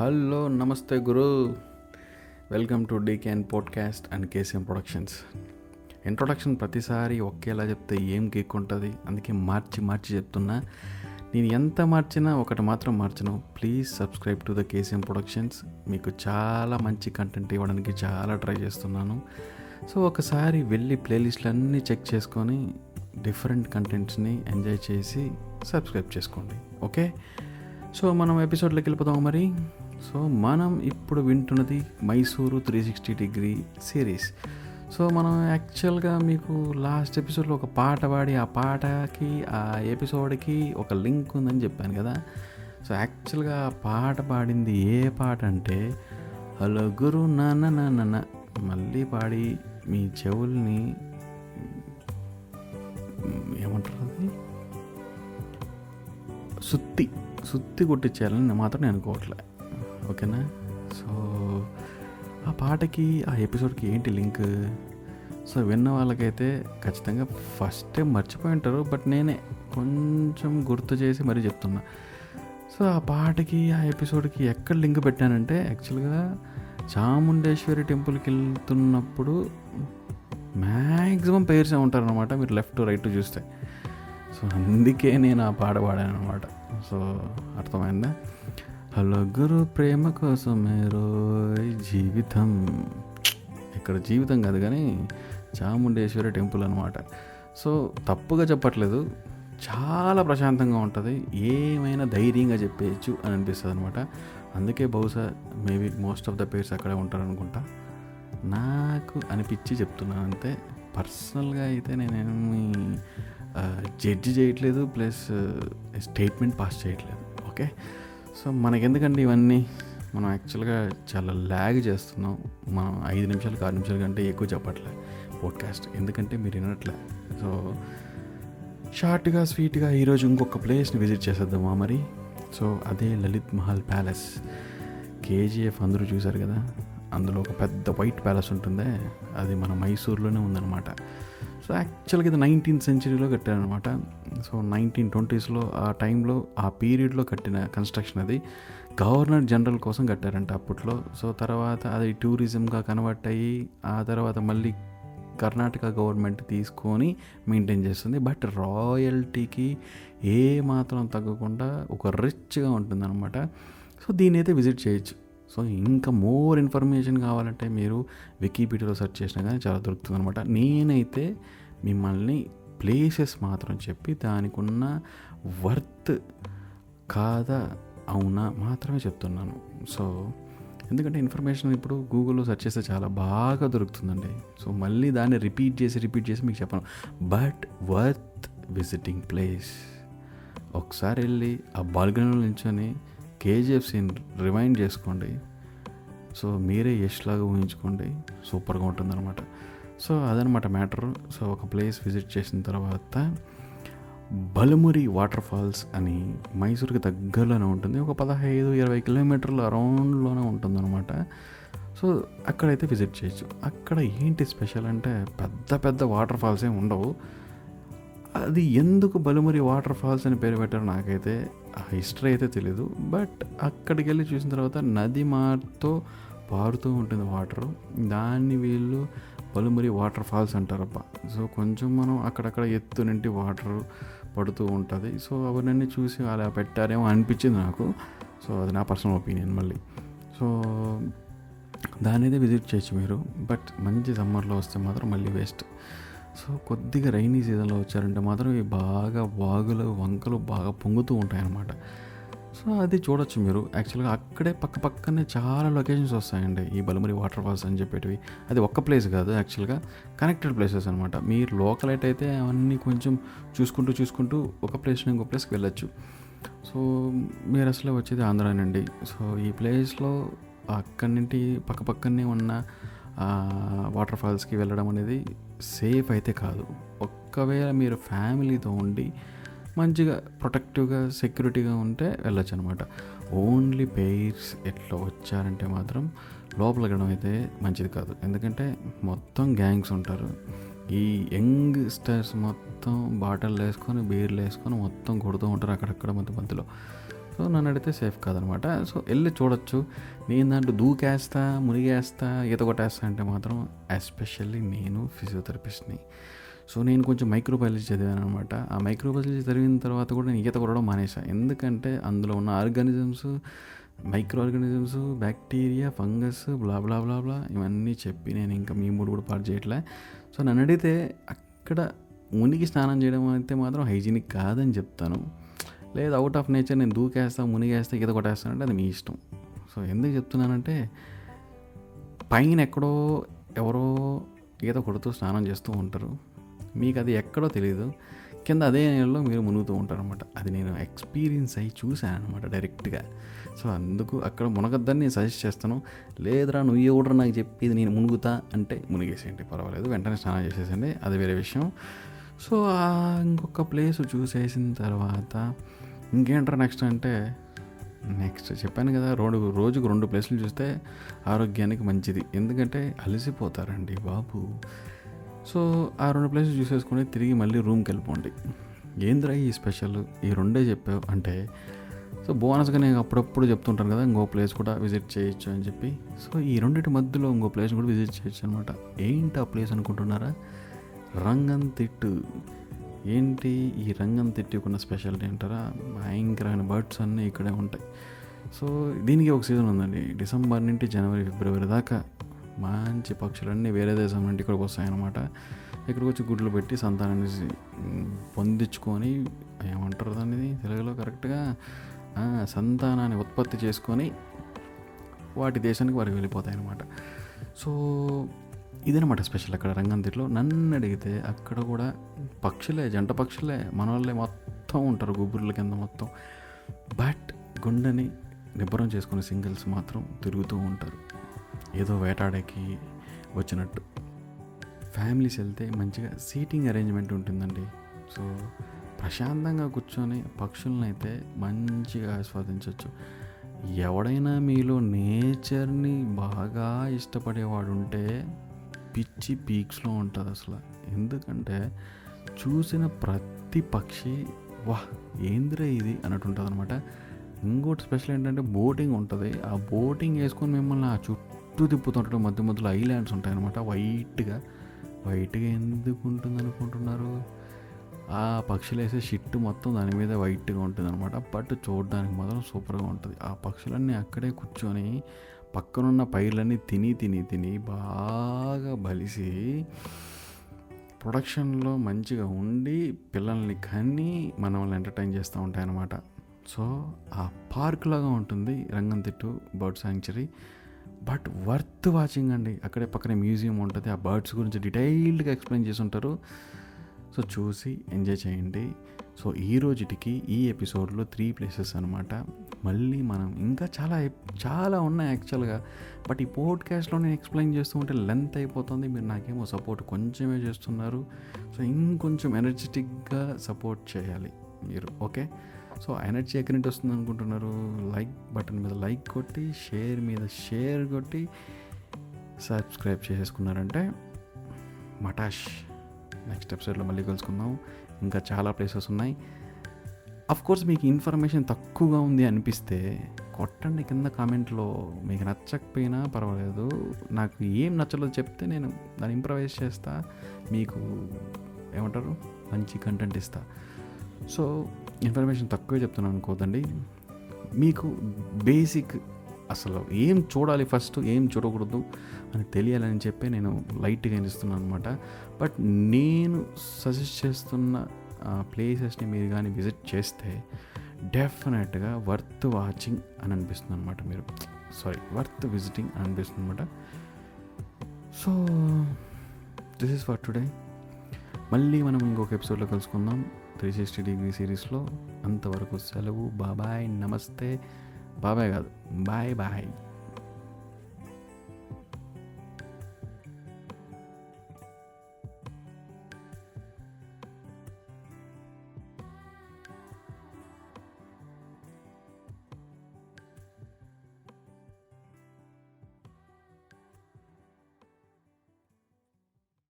Hello నమస్తే గురు. Welcome to డీకేన్ podcast and KCM productions. Introduction ప్రతిసారి ఒకేలా చెప్తే ఏం కేక్ ఉంటుంది అందుకే మార్చి మార్చి చెప్తున్నా. నేను ఎంత మార్చినా ఒకటి మాత్రం మార్చను. Please subscribe to the KCM productions. మీకు చాలా మంచి కంటెంట్ ఇవ్వడానికి చాలా ట్రై చేస్తున్నాను. సో ఒకసారి వెళ్ళి ప్లేలిస్ట్లు అన్నీ చెక్ చేసుకొని డిఫరెంట్ కంటెంట్స్ని ఎంజాయ్ చేసి సబ్స్క్రైబ్ చేసుకోండి. ఓకే? సో మనం ఎపిసోడ్లోకి వెళ్ళిపోదాం మరి? సో మనం ఇప్పుడు వింటున్నది Mysuru three sixty degree series. So మనం యాక్చువల్గా మీకు లాస్ట్ ఎపిసోడ్లో ఒక పాట పాడి ఆ పాటకి ఆ ఎపిసోడ్కి ఒక లింక్ ఉందని చెప్పాను కదా. సో యాక్చువల్గా ఆ పాట పాడింది ఏ పాట అంటే హలో గురు నాన్న నాన్న మళ్ళీ పాడి మీ చెవుల్ని. ఏమంటారు అది? సుత్తి సుత్తి కొట్టించాలని నేను మాత్రం నేను అనుకోవట్లే ఓకేనా? సో ఆ పాటకి ఆ ఎపిసోడ్కి ఏంటి లింక్? సో విన్న వాళ్ళకైతే ఖచ్చితంగా ఫస్ట్ టైం మర్చిపోయి ఉంటారు బట్ నేనే కొంచెం గుర్తు చేసి మరీ చెప్తున్నా. సో ఆ పాటకి ఆ ఎపిసోడ్కి ఎక్కడ లింక్ పెట్టానంటే యాక్చువల్గా చాముండేశ్వరి టెంపుల్కి వెళ్తున్నప్పుడు మ్యాక్సిమం పేర్సే ఉంటారనమాట మీరు లెఫ్ట్ రైట్ చూస్తే. సో అందుకే నేను ఆ పాట పాడాను అనమాట సో అర్థమైందా? హలో గురు ప్రేమ కోసమే రోయ్ జీవితం. ఇక్కడ జీవితం కాదు కానీ చాముండేశ్వరి టెంపుల్ అనమాట సో తప్పుగా చెప్పట్లేదు. చాలా ప్రశాంతంగా ఉంటుంది. ఏమైనా ధైర్యంగా చెప్పేయచ్చు అని అనిపిస్తుంది అనమాట అందుకే బహుశా maybe most of the pairs అక్కడే ఉంటారనుకుంటా. నాకు అనిపించి చెప్తున్నాను అంతే. పర్సనల్గా అయితే నేనేమి జడ్జి చేయట్లేదు. ప్లస్ స్టేట్మెంట్ పాస్ చేయట్లేదు. ఓకే? సో మనకెందుకండి ఇవన్నీ? మనం యాక్చువల్గా చాలా ల్యాగ్ చేస్తున్నాం. మనం ఐదు నిమిషాలు ఆరు నిమిషాల కంటే ఎక్కువ చెప్పట్లే పోడ్కాస్ట్. ఎందుకంటే మీరు వినట్లే. సో షార్ట్గా స్వీట్గా ఈరోజు ఇంకొక ప్లేస్ని విజిట్ చేసేద్దామా మరి? సో అదే లలిత్ మహల్ ప్యాలెస్. కేజీఎఫ్ అందరూ చూశారు కదా? అందులో ఒక పెద్ద వైట్ ప్యాలెస్ ఉంటుందే. అది మన మైసూర్లోనే ఉందన్నమాట. సో యాక్చువల్గా ఇది నైన్టీన్త్ సెంచరీలో కట్టారనమాట సో నైన్టీన్ ట్వంటీస్లో ఆ టైంలో ఆ పీరియడ్లో కట్టిన కన్స్ట్రక్షన్ అది. గవర్నర్ జనరల్ కోసం కట్టారంట అప్పట్లో. సో తర్వాత అది టూరిజంగా కన్వర్ట్ అయ్యి ఆ తర్వాత మళ్ళీ కర్ణాటక గవర్నమెంట్ తీసుకొని మెయింటైన్ చేస్తుంది. బట్ రాయల్టీకి ఏ మాత్రం తగ్గకుండా ఒక రిచ్గా ఉంటుందన్నమాట. సో దీని అయితే విజిట్ చేయొచ్చు. సో ఇంకా మోర్ ఇన్ఫర్మేషన్ కావాలంటే మీరు వికీపీడియాలో సెర్చ్ చేసినా కానీ చాలా దొరుకుతుంది అనమాట నేనైతే మిమ్మల్ని ప్లేసెస్ మాత్రం చెప్పి దానికి ఉన్న వర్త్ కాదా అవునా మాత్రమే చెప్తున్నాను. సో ఎందుకంటే ఇన్ఫర్మేషన్ ఇప్పుడు గూగుల్లో సెర్చ్ చేస్తే చాలా బాగా దొరుకుతుందండి. సో మళ్ళీ దాన్ని రిపీట్ చేసి రిపీట్ చేసి మీకు చెప్పను. బట్ వర్త్ విజిటింగ్ ప్లేస్ ఒకసారి వెళ్ళి ఆ బాల్కనీలో నిల్చొని కేజీఎఫ్ సీన్ రిమైండ్ చేసుకోండి. సో మీరే యష్లాగా ఊహించుకోండి. సూపర్గా ఉంటుందన్నమాట. సో అదనమాట మ్యాటర్. సో ఒక ప్లేస్ విజిట్ చేసిన తర్వాత బలమురి వాటర్ ఫాల్స్ అని మైసూర్కి దగ్గరలోనే ఉంటుంది. ఒక పదహైదు ఇరవై కిలోమీటర్ల అరౌండ్లోనే ఉంటుందన్నమాట. సో అక్కడైతే విజిట్ చేయొచ్చు. అక్కడ ఏంటి స్పెషల్ అంటే పెద్ద పెద్ద వాటర్ ఫాల్స్ ఏమి ఉండవు. అది ఎందుకు బలుమురి వాటర్ ఫాల్స్ అని పేరు పెట్టారో నాకైతే ఆ హిస్టరీ అయితే తెలీదు. బట్ అక్కడికి వెళ్ళి చూసిన తర్వాత నది మార్తో పారుతూ ఉంటుంది వాటర్ దాన్ని వీళ్ళు బలుమురి వాటర్ ఫాల్స్ అంటారబ్బా. సో కొంచెం మనం అక్కడక్కడ ఎత్తు నుండి వాటర్ పడుతూ ఉంటుంది. సో అవన్నీ చూసి అలా పెట్టారేమో అనిపించింది నాకు. సో అది నా పర్సనల్ ఒపీనియన్ మళ్ళీ. సో దాని అయితే విజిట్ చేయొచ్చు మీరు. బట్ మంచి సమ్మర్లో వస్తే మాత్రం మళ్ళీ వేస్ట్ సో కొద్దిగా రైనీ సీజన్లో వచ్చారంటే మాత్రం ఇవి బాగా వాగులు వంకలు బాగా పొంగుతూ ఉంటాయన్నమాట. సో అది చూడొచ్చు మీరు. యాక్చువల్గా అక్కడే పక్క పక్కనే చాలా లొకేషన్స్ వస్తాయండి. ఈ బలమరి వాటర్ ఫాల్స్ అని చెప్పేటివి. అది ఒక్క ప్లేస్ కాదు యాక్చువల్గా కనెక్టెడ్ ప్లేసెస్ అనమాట మీరు లోకల్ అయితే అవన్నీ కొంచెం చూసుకుంటూ చూసుకుంటూ ఒక ప్లేస్ నుంచి ఇంకో ప్లేస్కి వెళ్ళొచ్చు. సో మీరు అసలు వచ్చేది ఆంధ్రానండి. సో ఈ ప్లేస్లో అక్కడి నుండి పక్క పక్కనే ఉన్న వాటర్ ఫాల్స్కి వెళ్ళడం అనేది సేఫ్ అయితే కాదు. ఒక్కవేళ మీరు ఫ్యామిలీతో ఉండి మంచిగా ప్రొటెక్టివ్గా సెక్యూరిటీగా ఉంటే వెళ్ళొచ్చు అనమాట ఓన్లీ పేర్స్ ఎట్లా వచ్చారంటే మాత్రం లోపల వెళ్ళడం అయితే మంచిది కాదు. ఎందుకంటే మొత్తం గ్యాంగ్స్ ఉంటారు. ఈ యంగ్స్టర్స్ మొత్తం బాటిల్ వేసుకొని బీర్లు వేసుకొని మొత్తం కొడుతూ ఉంటారు అక్కడక్కడ మధ్య మధ్యలో. సో నన్ను అడిగితే సేఫ్ కాదనమాట. సో వెళ్ళి చూడొచ్చు. నేను దాంట్లో దూకేస్తా మునిగేస్తా ఈత కొట్టేస్తా అంటే మాత్రం ఎస్పెషల్లీ నేను ఫిజియోథెరపిస్ట్ని సో నేను కొంచెం మైక్రోబయాలజీ చదివాను అనమాట ఆ మైక్రోబయాలజీ చదివిన తర్వాత కూడా నేను ఈత కొట్టడం మానేశాను ఎందుకంటే అందులో ఉన్న organisms micro organisms bacteria fungus blah blah blah blah ఇవన్నీ చెప్పి నేను ఇంకా మీ మూడు కూడా పాటు చేయట్లే. సో నన్ను అడిగితే అక్కడ మునిగి స్నానం చేయడం అయితే మాత్రం హైజీనిక్ కాదని చెప్తాను. లేదు అవుట్ ఆఫ్ నేచర్ నేను దూకేస్తా మునిగేస్తా ఈత కొట్టేస్తానంటే అది మీ ఇష్టం. సో ఎందుకు చెప్తున్నానంటే పైన ఎక్కడో ఎవరో ఈత కొడుతూ స్నానం చేస్తూ ఉంటారు. మీకు అది ఎక్కడో తెలియదు కింద అదే నీళ్ళలో మీరు మునుగుతూ ఉంటారు అనమాట అది నేను ఎక్స్పీరియన్స్ అయ్యి చూశాను అనమాట డైరెక్ట్గా సో అందుకు అక్కడ మునగద్దని నేను సజెస్ట్ చేస్తాను. లేదురా నువ్వు ఎవడరా నాకు చెప్పి నేను మునుగుతా అంటే మునిగేసేయండి పర్వాలేదు. వెంటనే స్నానం చేసేసండి అది వేరే విషయం. సో ఆ ఇంకొక ప్లేస్ చూసేసిన తర్వాత ఇంకేంటారు నెక్స్ట్ అంటే నెక్స్ట్ చెప్పాను కదా రెండు రోజుకు రెండు ప్లేసులు చూస్తే ఆరోగ్యానికి మంచిది. ఎందుకంటే అలసిపోతారండి బాబు. సో ఆ రెండు ప్లేసులు చూసేసుకొని తిరిగి మళ్ళీ రూమ్కి వెళ్ళిపోండి. ఏంద్రా ఈ స్పెషల్ ఈ రెండే చెప్పావు అంటే సో బోనస్గా నేను అప్పుడప్పుడు చెప్తుంటాను కదా ఇంకో ప్లేస్ కూడా విజిట్ చేయొచ్చు అని చెప్పి. సో ఈ రెండింటి మధ్యలో ఇంకో ప్లేస్ కూడా విజిట్ చేయొచ్చు అనమాట ఏంటి ఆ ప్లేస్ అనుకుంటున్నారా? రంగన్ తిట్టు ఏంటి ఈ రంగం తిట్టుకున్న స్పెషాలిటీ అంటారా? భయంకరమైన బర్డ్స్ అన్నీ ఇక్కడే ఉంటాయి. సో దీనికి ఒక సీజన్ ఉందండి. డిసెంబర్ నుండి జనవరి ఫిబ్రవరి దాకా మంచి పక్షులన్నీ వేరే దేశం నుండి ఇక్కడికి వస్తాయన్నమాట. ఇక్కడికి వచ్చి గుడ్లు పెట్టి సంతానాన్ని పొందించుకొని ఏమంటారు దాన్ని తెలుగులో కరెక్ట్గా? సంతానాన్ని ఉత్పత్తి చేసుకొని వాటి దేశానికి వారికి వెళ్ళిపోతాయి అన్నమాట సో ఇదనమాట స్పెషల్ అక్కడ రంగంతిట్లో నన్ను అడిగితే అక్కడ కూడా పక్షులే జంట పక్షులే. మన వాళ్ళే మొత్తం ఉంటారు గుబుర్ల కింద మొత్తం. బట్ గుండెని నిబ్బరం చేసుకునే సింగిల్స్ మాత్రం తిరుగుతూ ఉంటారు. ఏదో వేటాడేకి వచ్చినట్టు. ఫ్యామిలీస్ వెళ్తే మంచిగా సీటింగ్ అరేంజ్మెంట్ ఉంటుందండి. సో ప్రశాంతంగా కూర్చొని పక్షులను అయితే మంచిగా ఆస్వాదించవచ్చు ఎవడైనా మీలో నేచర్ని బాగా ఇష్టపడేవాడు ఉంటే పిచ్చి పీక్స్లో ఉంటుంది అసలు. ఎందుకంటే చూసిన ప్రతి పక్షి వాహ్ ఏందిరే ఇది? అన్నట్టు ఉంటుంది అనమాట ఇంకోటి స్పెషల్ ఏంటంటే బోటింగ్ ఉంటుంది. ఆ బోటింగ్ వేసుకొని మిమ్మల్ని ఆ చుట్టూ తిప్పుతుంటాడు. మధ్య మధ్యలో ఐలాండ్స్ ఉంటాయి అనమాట వైట్గా. వైట్గా ఎందుకు ఉంటుంది అనుకుంటున్నారు? ఆ పక్షులు వేసే షిట్ మొత్తం దాని మీద వైట్గా ఉంటుంది అనమాట బట్ చూడడానికి మాత్రం సూపర్గా ఉంటుంది. ఆ పక్షులన్నీ అక్కడే కూర్చొని పక్కనున్న పైర్లన్నీ తిని తిని తిని బాగా బలిసి ప్రొడక్షన్లో మంచిగా ఉండి పిల్లల్ని కని మనల్ని ఎంటర్టైన్ చేస్తూ ఉంటాయి అన్నమాట సో ఆ పార్క్ లాగా ఉంటుంది Ranganathittu bird sanctuary but worth watching అండి. అక్కడే పక్కనే మ్యూజియం ఉంటుంది. ఆ బర్డ్స్ గురించి డీటెయిల్డ్గా ఎక్స్ప్లెయిన్ చేసి ఉంటారు. సో చూసి ఎంజాయ్ చేయండి. సో ఈ రోజుటికి ఈ ఎపిసోడ్లో త్రీ ప్లేసెస్ అనమాట మళ్ళీ మనం ఇంకా చాలా చాలా ఉన్నాయి యాక్చువల్గా బట్ ఈ పోడ్కాస్ట్లో నేను ఎక్స్ప్లెయిన్ చేస్తూ ఉంటే లెంత్ అయిపోతుంది. మీరు నాకేమో సపోర్ట్ కొంచెమే చేస్తున్నారు. సో ఇంకొంచెం ఎనర్జెటిక్గా సపోర్ట్ చేయాలి మీరు ఓకే? సో ఎనర్జీ ఎక్కడి నుంచి వస్తుంది అనుకుంటున్నారు? లైక్ బటన్ మీద లైక్ కొట్టి షేర్ మీద షేర్ కొట్టి సబ్స్క్రైబ్ చేసేసుకున్నారంటే మటాష్. నెక్స్ట్ ఎపిసోడ్లో మళ్ళీ కలుసుకుందాం. ఇంకా చాలా ప్లేసెస్ ఉన్నాయి. అఫ్ కోర్స్ మీకు ఇన్ఫర్మేషన్ తక్కువగా ఉంది అనిపిస్తే కొట్టండి కింద కామెంట్లో. మీకు నచ్చకపోయినా పర్వాలేదు. నాకు ఏం నచ్చలేదు చెప్తే నేను దాన్ని ఇంప్రవైజ్ చేస్తా. మీకు ఏమంటారు? మంచి కంటెంట్ ఇస్తా. సో ఇన్ఫర్మేషన్ తక్కువే చెప్తున్నాను అనుకోదండి మీకు బేసిక్ అసలు ఏం చూడాలి ఫస్ట్ ఏం చూడకూడదు అని తెలియాలని చెప్పి నేను లైట్గా అనిస్తున్నాను అనమాట బట్ నేను సజెస్ట్ చేస్తున్న ప్లేసెస్ని మీరు కానీ విజిట్ చేస్తే డెఫినెట్గా వర్త్ వాచింగ్ అని అనిపిస్తుంది అనమాట మీరు. సారీ వర్త్ విజిటింగ్ అని అనిపిస్తుంది అనమాట so this is for today. మళ్ళీ మనం ఇంకొక ఎపిసోడ్లో కలుసుకుందాం. త్రీ సిక్స్టీ డిగ్రీ సిరీస్లో అంతవరకు సెలవు. బాబాయ్ నమస్తే. బాబాయ్ కాదు బాయ్ బాయ్